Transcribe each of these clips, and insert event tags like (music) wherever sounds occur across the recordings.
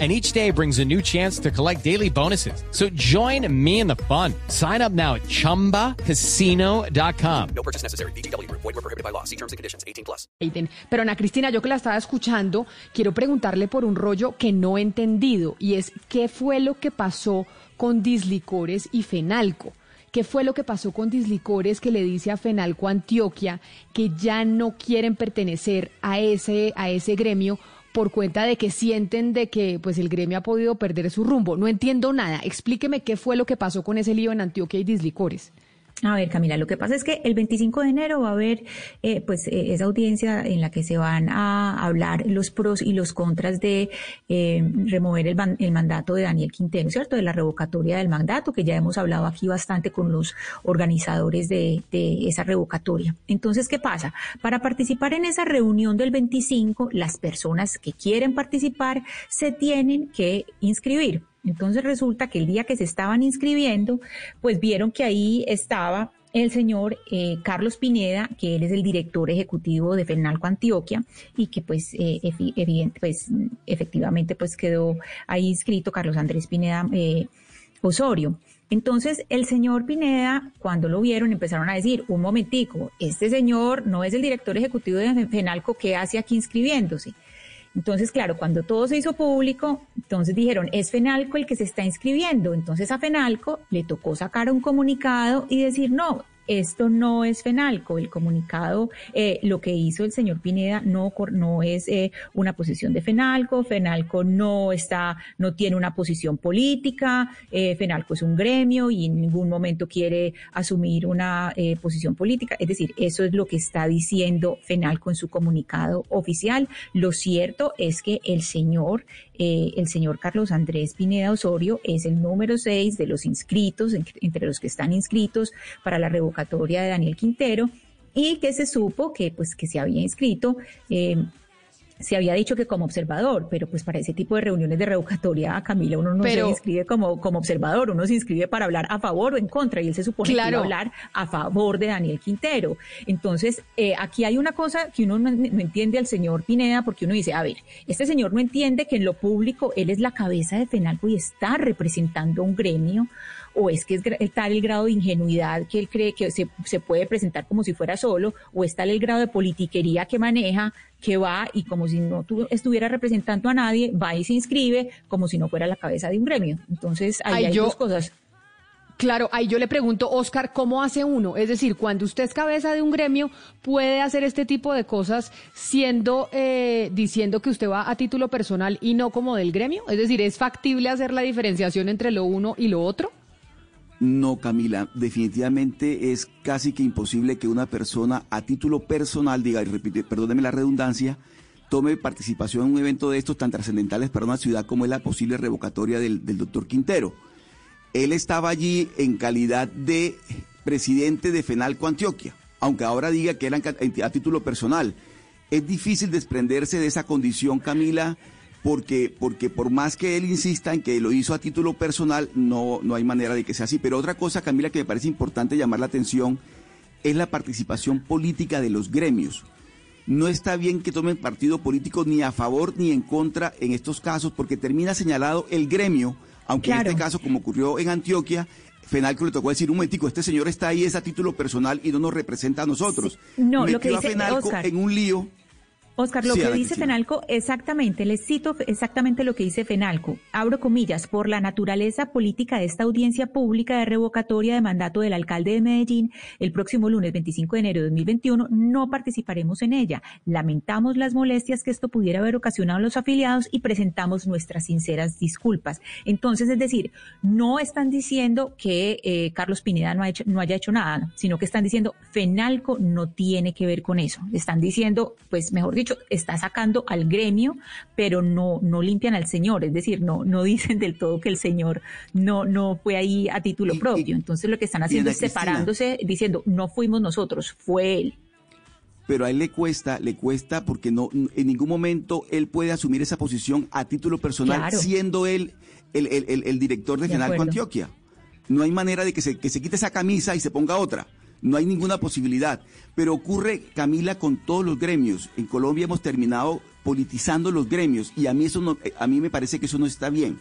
and each day brings a new chance to collect daily bonuses. So join me in the fun. Sign up now at ChumbaCasino.com. No purchase necessary. BGW. Void were prohibited by law. See terms and conditions. 18 plus. Pero Ana Cristina, yo que la estaba escuchando, quiero preguntarle por un rollo que no he entendido y es qué fue lo que pasó con Dislicores y Fenalco. ¿Qué fue lo que pasó con Dislicores que le dice a Fenalco Antioquia que ya no quieren pertenecer a ese, a ese gremio por cuenta de que sienten de que pues el gremio ha podido perder su rumbo. No entiendo nada. Explíqueme qué fue lo que pasó con ese lío en Antioquia y Dislicores. A ver, Camila, lo que pasa es que el 25 de enero va a haber eh, pues eh, esa audiencia en la que se van a hablar los pros y los contras de eh, remover el, mandato de Daniel Quintero, ¿cierto? De la revocatoria del mandato, que ya hemos hablado aquí bastante con los organizadores de, de esa revocatoria. Entonces, ¿qué pasa? Para participar en esa reunión del 25, las personas que quieren participar se tienen que inscribir. Entonces resulta que el día que se estaban inscribiendo, pues vieron que ahí estaba el señor eh, Carlos Pineda, que él es el director ejecutivo de Fenalco Antioquia y que pues, eh, pues efectivamente pues quedó ahí inscrito Carlos Andrés Pineda eh, Osorio. Entonces el señor Pineda, cuando lo vieron, empezaron a decir, un momentico, este señor no es el director ejecutivo de Fenalco, ¿qué hace aquí inscribiéndose? Entonces, claro, cuando todo se hizo público, entonces dijeron, es Fenalco el que se está inscribiendo. Entonces a Fenalco le tocó sacar un comunicado y decir, no, esto no es FENALCO. El comunicado, eh, lo que hizo el señor Pineda no, no es eh, una posición de FENALCO. FENALCO no está, no tiene una posición política. Eh, FENALCO es un gremio y en ningún momento quiere asumir una eh, posición política. Es decir, eso es lo que está diciendo FENALCO en su comunicado oficial. Lo cierto es que el señor eh, el señor Carlos Andrés Pineda Osorio es el número seis de los inscritos, entre los que están inscritos para la revocatoria de Daniel Quintero, y que se supo que, pues, que se había inscrito eh, se había dicho que como observador, pero pues para ese tipo de reuniones de revocatoria, Camila, uno no se inscribe como, como observador, uno se inscribe para hablar a favor o en contra, y él se supone que iba a hablar a favor de Daniel Quintero. Entonces, eh, aquí hay una cosa que uno no, no, entiende al señor Pineda, porque uno dice, a ver, este señor no entiende que en lo público él es la cabeza de FENALCO y está representando un gremio, o es que es tal el grado de ingenuidad que él cree que se, se puede presentar como si fuera solo, o es tal el grado de politiquería que maneja que va y como si no estuviera representando a nadie, va y se inscribe como si no fuera la cabeza de un gremio. Entonces, ahí hay dos cosas. Claro, ahí yo le pregunto, Oscar, ¿cómo hace uno? Es decir, cuando usted es cabeza de un gremio, ¿puede hacer este tipo de cosas siendo, eh, diciendo que usted va a título personal y no como del gremio? Es decir, ¿es factible hacer la diferenciación entre lo uno y lo otro? No, Camila, definitivamente es casi que imposible que una persona a título personal, diga, y repite, perdóneme la redundancia, tome participación en un evento de estos tan trascendentales para una ciudad como es la posible revocatoria del, doctor Quintero. Él estaba allí en calidad de presidente de FENALCO Antioquia, aunque ahora diga que era a título personal. Es difícil desprenderse de esa condición, Camila, porque, porque por más que él insista en que lo hizo a título personal, no, no hay manera de que sea así. Pero otra cosa, Camila, que me parece importante llamar la atención, es la participación política de los gremios. No está bien que tomen partido político ni a favor ni en contra en estos casos, porque termina señalado el gremio, aunque en este caso, como ocurrió en Antioquia, Fenalco le tocó decir un momentico, este señor está ahí es a título personal y no nos representa a nosotros. No, lo que dice Fenalco en un lío Oscar, lo que dice Fenalco, exactamente, les cito exactamente lo que dice Fenalco. Abro comillas, por la naturaleza política de esta audiencia pública de revocatoria de mandato del alcalde de Medellín, el próximo lunes 25 de enero de 2021, no participaremos en ella. Lamentamos las molestias que esto pudiera haber ocasionado a los afiliados y presentamos nuestras sinceras disculpas. Entonces, es decir, no están diciendo que eh, Carlos Pineda no, ha hecho, no haya hecho nada, sino que están diciendo Fenalco no tiene que ver con eso. Están diciendo, pues mejor dicho, está sacando al gremio, pero no, no limpian al señor, es decir, no, no dicen del todo que el señor no, no fue ahí a título propio. Entonces lo que están haciendo es separándose, diciendo, no fuimos nosotros, fue él. pero a él le cuesta, le cuesta porque no en ningún momento él puede asumir esa posición a título personal, siendo él el, el, director de, de Antioquia. No hay manera de que se, que se quite esa camisa y se ponga otra. No hay ninguna posibilidad. Pero ocurre, Camila, con todos los gremios. En Colombia hemos terminado politizando los gremios y a mí, eso no, a mí me parece que eso no está bien.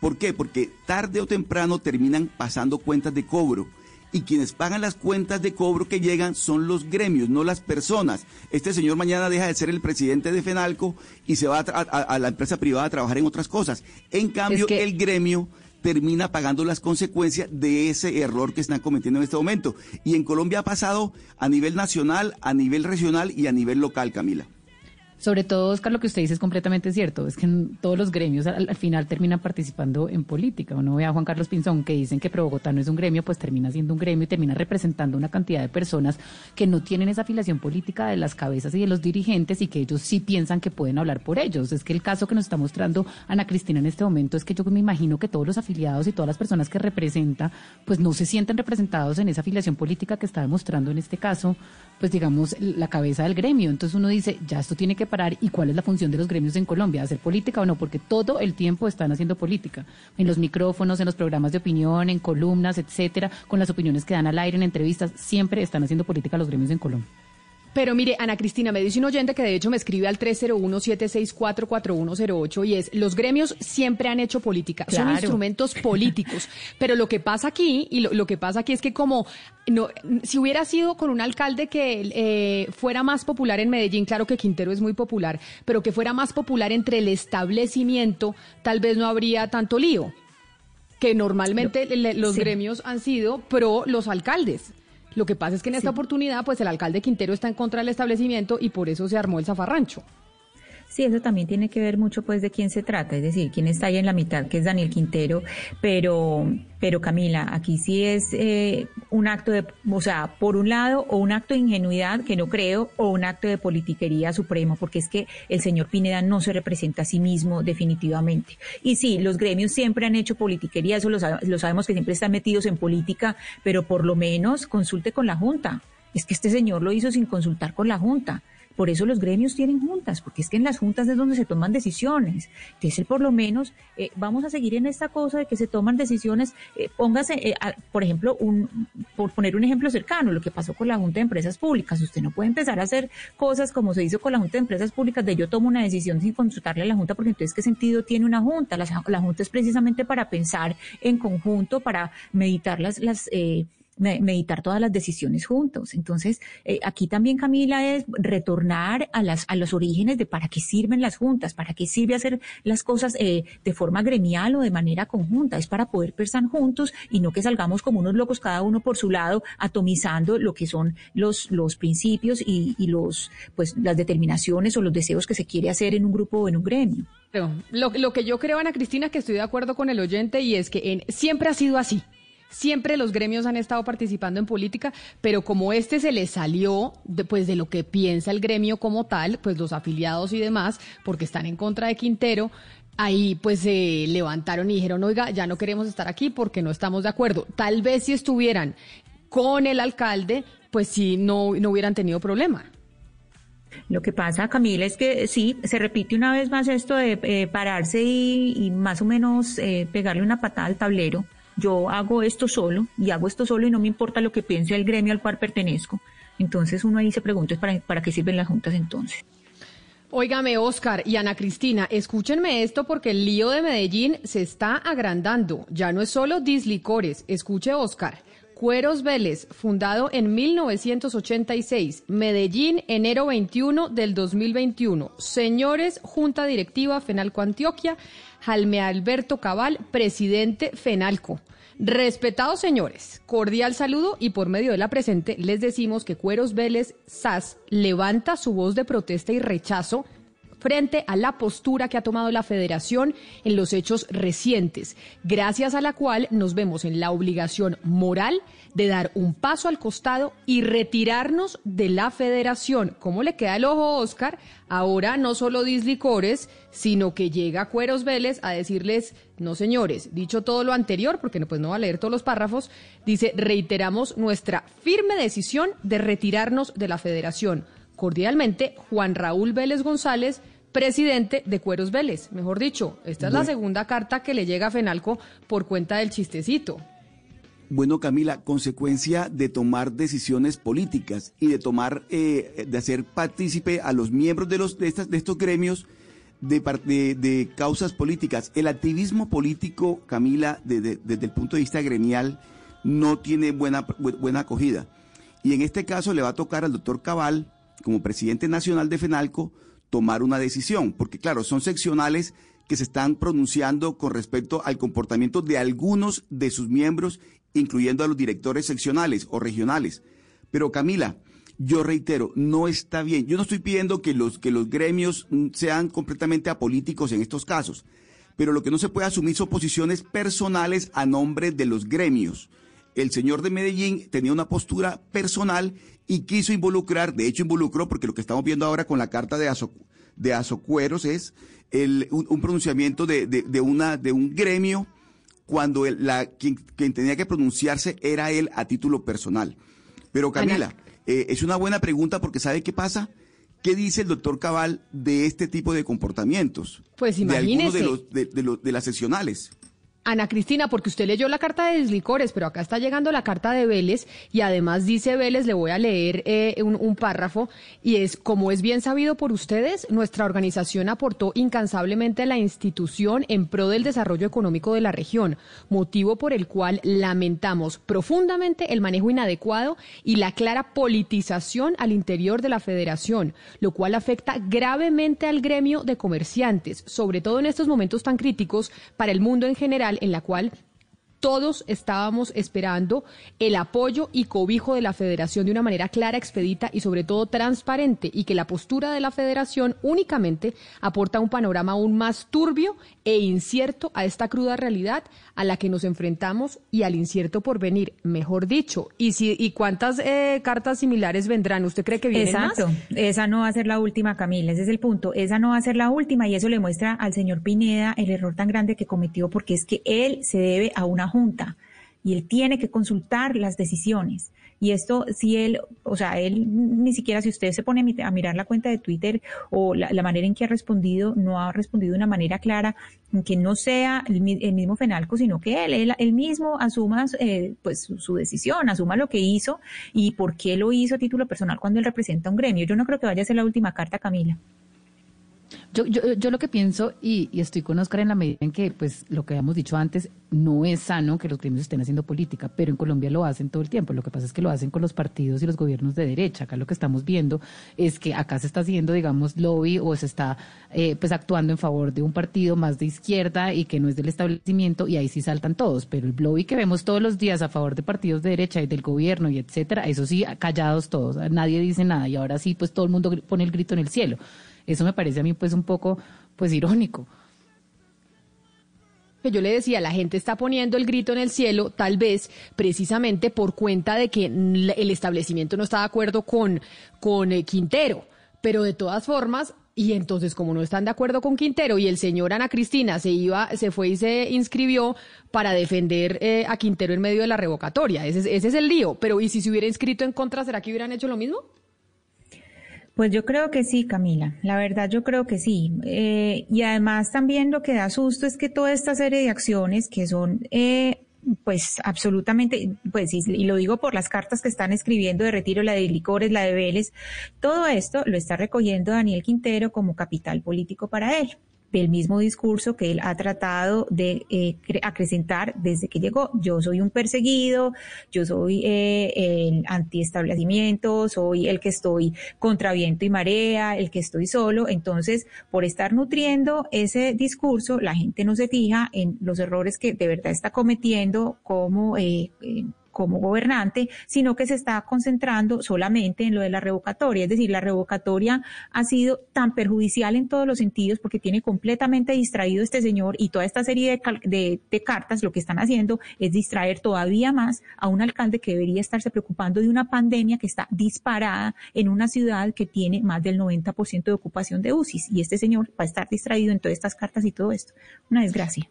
¿Por qué? Porque tarde o temprano terminan pasando cuentas de cobro y quienes pagan las cuentas de cobro que llegan son los gremios, no las personas. Este señor mañana deja de ser el presidente de FENALCO y se va a, la empresa privada a trabajar en otras cosas. En cambio, el gremio termina pagando las consecuencias de ese error que están cometiendo en este momento. Y en Colombia ha pasado a nivel nacional, a nivel regional y a nivel local, Camila. Sobre todo, Oscar, lo que usted dice es completamente cierto, es que todos los gremios al, final terminan participando en política. Uno ve a Juan Carlos Pinzón que dicen que Pro Bogotá no es un gremio, pues termina siendo un gremio y termina representando una cantidad de personas que no tienen esa afiliación política de las cabezas y de los dirigentes y que ellos sí piensan que pueden hablar por ellos. Es que el caso que nos está mostrando Ana Cristina en este momento es que yo me imagino que todos los afiliados y todas las personas que representa, pues no se sienten representados en esa afiliación política que está demostrando en este caso, pues digamos, la cabeza del gremio. Entonces uno dice, ya esto tiene que parar y cuál es la función de los gremios en Colombia, hacer política o no, porque todo el tiempo están haciendo política, en los micrófonos, en los programas de opinión, en columnas, etcétera, con las opiniones que dan al aire en entrevistas, siempre están haciendo política los gremios en Colombia. Pero mire, Ana Cristina, me dice un oyente que de hecho me escribe al 301-764-4108 y es, los gremios siempre han hecho política, son instrumentos (laughs) políticos, pero lo que pasa aquí, y lo, que pasa aquí es que como, no, si hubiera sido con un alcalde que eh, fuera más popular en Medellín, claro que Quintero es muy popular, pero que fuera más popular entre el establecimiento, tal vez no habría tanto lío que normalmente los gremios han sido pro los alcaldes. Lo que pasa es que en esta oportunidad, pues el alcalde Quintero está en contra del establecimiento y por eso se armó el zafarrancho. Sí, eso también tiene que ver mucho pues de quién se trata, es decir, quién está ahí en la mitad, que es Daniel Quintero, pero, pero Camila, aquí sí es eh, un acto de, o sea, por un lado, o un acto de ingenuidad, que no creo, o un acto de politiquería supremo, porque es que el señor Pineda no se representa a sí mismo definitivamente. Y sí, los gremios siempre han hecho politiquería, eso lo, lo sabemos que siempre están metidos en política, pero por lo menos consulte con la Junta. Es que este señor lo hizo sin consultar con la Junta. Por eso los gremios tienen juntas, porque es que en las juntas es donde se toman decisiones. Entonces, por lo menos, eh, vamos a seguir en esta cosa de que se toman decisiones. Eh, póngase, eh, por ejemplo, un, por poner un ejemplo cercano, lo que pasó con la Junta de Empresas Públicas. Usted no puede empezar a hacer cosas como se hizo con la Junta de Empresas Públicas, de yo tomo una decisión sin consultarle a la Junta, porque entonces, ¿qué sentido tiene una Junta? La, la Junta es precisamente para pensar en conjunto, para meditar las, las meditar todas las decisiones juntos. Entonces, eh, aquí también, Camila, es retornar a, las, a los orígenes de para qué sirven las juntas, para qué sirve hacer las cosas eh, de forma gremial o de manera conjunta. Es para poder pensar juntos y no que salgamos como unos locos cada uno por su lado, atomizando lo que son los, los principios y, y los, pues, las determinaciones o los deseos que se quiere hacer en un grupo o en un gremio. Lo, lo que yo creo, Ana Cristina, que estoy de acuerdo con el oyente y es que en, siempre ha sido así. Siempre los gremios han estado participando en política, pero como este se le salió de, pues, de lo que piensa el gremio como tal, pues los afiliados y demás, porque están en contra de Quintero, ahí pues se levantaron y dijeron, oiga, ya no queremos estar aquí porque no estamos de acuerdo. Tal vez si estuvieran con el alcalde, pues sí, no, no hubieran tenido problema. Lo que pasa, Camila, es que sí, se repite una vez más esto de eh, pararse y, más o menos eh, pegarle una patada al tablero yo hago esto solo y hago esto solo y no me importa lo que piense el gremio al cual pertenezco. Entonces uno ahí se pregunta, ¿para, para qué sirven las juntas entonces? Óigame, Oscar y Ana Cristina, escúchenme esto porque el lío de Medellín se está agrandando. Ya no es solo Dislicores. Escuche, Oscar. Cueros Vélez, fundado en 1986. Medellín, enero 21 del 2021. Señores, Junta Directiva Fenalco Antioquia. Jalme Alberto Cabal, presidente Fenalco. Respetados señores, cordial saludo y por medio de la presente les decimos que Cueros Vélez SAS levanta su voz de protesta y rechazo frente a la postura que ha tomado la federación en los hechos recientes, gracias a la cual nos vemos en la obligación moral de dar un paso al costado y retirarnos de la federación. ¿Cómo le queda el ojo, Oscar? Ahora no solo dislicores, sino que llega Cueros Vélez a decirles, no señores, dicho todo lo anterior, porque pues no va a leer todos los párrafos, dice, reiteramos nuestra firme decisión de retirarnos de la federación Cordialmente, Juan Raúl Vélez González, presidente de Cueros Vélez. Mejor dicho, esta es la segunda carta que le llega a Fenalco por cuenta del chistecito. Bueno, Camila, consecuencia de tomar decisiones políticas y de tomar, eh, de hacer partícipe a los miembros de, los, de, estas, de estos gremios de, de, de, causas políticas. El activismo político, Camila, desde el punto de vista gremial, no tiene buena, buena acogida. Y en este caso le va a tocar al doctor Cabal, como presidente nacional de FENALCO, tomar una decisión, porque claro, son seccionales que se están pronunciando con respecto al comportamiento de algunos de sus miembros incluyendo a los directores seccionales o regionales. Pero Camila, yo reitero, no está bien. Yo no estoy pidiendo que los, que los gremios mm, sean completamente apolíticos en estos casos, pero lo que no se puede asumir son posiciones personales a nombre de los gremios. El señor de Medellín tenía una postura personal y quiso involucrar, de hecho involucró, porque lo que estamos viendo ahora con la carta de, Aso, de Azocueros es el, un, pronunciamiento de, de, una, de un gremio cuando la, quien, tenía que pronunciarse era él a título personal. Pero Camila, eh, es una buena pregunta porque ¿sabe qué pasa? ¿Qué dice el doctor Cabal de este tipo de comportamientos? Pues imagínese. De algunos de, los, de, los, de las seccionales. Ana Cristina, porque usted leyó la carta de Deslicores, pero acá está llegando la carta de Vélez y además dice Vélez, le voy a leer eh, un, un, párrafo, y es, como es bien sabido por ustedes, nuestra organización aportó incansablemente a la institución en pro del desarrollo económico de la región, motivo por el cual lamentamos profundamente el manejo inadecuado y la clara politización al interior de la federación, lo cual afecta gravemente al gremio de comerciantes, sobre todo en estos momentos tan críticos para el mundo en general en la cual todos estábamos esperando el apoyo y cobijo de la federación de una manera clara, expedita y sobre todo transparente y que la postura de la federación únicamente aporta un panorama aún más turbio e incierto a esta cruda realidad a la que nos enfrentamos y al incierto por venir, mejor dicho. ¿Y, si, y cuántas eh, cartas similares vendrán? ¿Usted cree que vienen Exacto. Esa no va a ser la última, Camila, ese es el punto. Esa no va a ser la última y eso le muestra al señor Pineda el error tan grande que cometió porque es que él se debe a una junta y él tiene que consultar las decisiones. Y esto, si él, o sea, él ni siquiera, si usted se pone a mirar la cuenta de Twitter o la, manera en que ha respondido, no ha respondido de una manera clara, que no sea el, mismo Fenalco, sino que él, él, mismo asuma eh, pues su, decisión, asuma lo que hizo y por qué lo hizo a título personal cuando él representa un gremio. Yo no creo que vaya a ser la última carta, Camila. Yo, yo, yo lo que pienso, y, y, estoy con Oscar en la medida en que, pues, lo que habíamos dicho antes, no es sano que los gremios estén haciendo política, pero en Colombia lo hacen todo el tiempo. Lo que pasa es que lo hacen con los partidos y los gobiernos de derecha. Acá lo que estamos viendo es que acá se está haciendo, digamos, lobby o se está, eh, pues, actuando en favor de un partido más de izquierda y que no es del establecimiento, y ahí sí saltan todos. Pero el lobby que vemos todos los días a favor de partidos de derecha y del gobierno y etcétera, eso sí, callados todos. Nadie dice nada y ahora sí, pues, todo el mundo pone el grito en el cielo. Eso me parece a mí pues un poco pues irónico. Yo le decía, la gente está poniendo el grito en el cielo, tal vez precisamente por cuenta de que el establecimiento no está de acuerdo con, con eh, Quintero. Pero de todas formas, y entonces, como no están de acuerdo con Quintero y el señor Ana Cristina se iba, se fue y se inscribió para defender eh, a Quintero en medio de la revocatoria. Ese, ese es el lío. Pero, ¿y si se hubiera inscrito en contra, será que hubieran hecho lo mismo? Pues yo creo que sí, Camila. La verdad yo creo que sí. Eh, y además también lo que da susto es que toda esta serie de acciones que son... Eh, pues absolutamente, pues y, lo digo por las cartas que están escribiendo de retiro, la de Licores, la de Vélez, todo esto lo está recogiendo Daniel Quintero como capital político para él del mismo discurso que él ha tratado de eh, acrecentar desde que llegó. Yo soy un perseguido, yo soy eh, el antiestablecimiento, soy el que estoy contra viento y marea, el que estoy solo. Entonces, por estar nutriendo ese discurso, la gente no se fija en los errores que de verdad está cometiendo como eh, como gobernante, sino que se está concentrando solamente en lo de la revocatoria. Es decir, la revocatoria ha sido tan perjudicial en todos los sentidos porque tiene completamente distraído este señor y toda esta serie de, de, cartas lo que están haciendo es distraer todavía más a un alcalde que debería estarse preocupando de una pandemia que está disparada en una ciudad que tiene más del 90% de ocupación de UCIs. Y este señor va a estar distraído en todas estas cartas y todo esto. Una desgracia.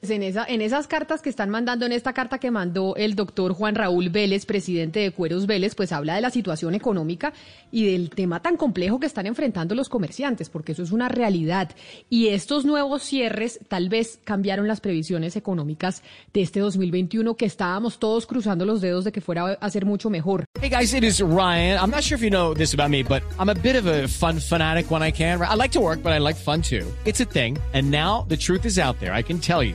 Pues En, esa, en esas cartas que están mandando, en esta carta que mandó el doctor Juan Raúl Vélez, presidente de Cueros Vélez, pues habla de la situación económica y del tema tan complejo que están enfrentando los comerciantes, porque eso es una realidad. Y estos nuevos cierres tal vez cambiaron las previsiones económicas de este 2021 que estábamos todos cruzando los dedos de que fuera a ser mucho mejor. Hey guys, it is Ryan. I'm not sure if you know this about me, but I'm a bit of a fun fanatic when I can. I like to work, but I like fun too. It's a thing. And now the truth is out there. I can tell you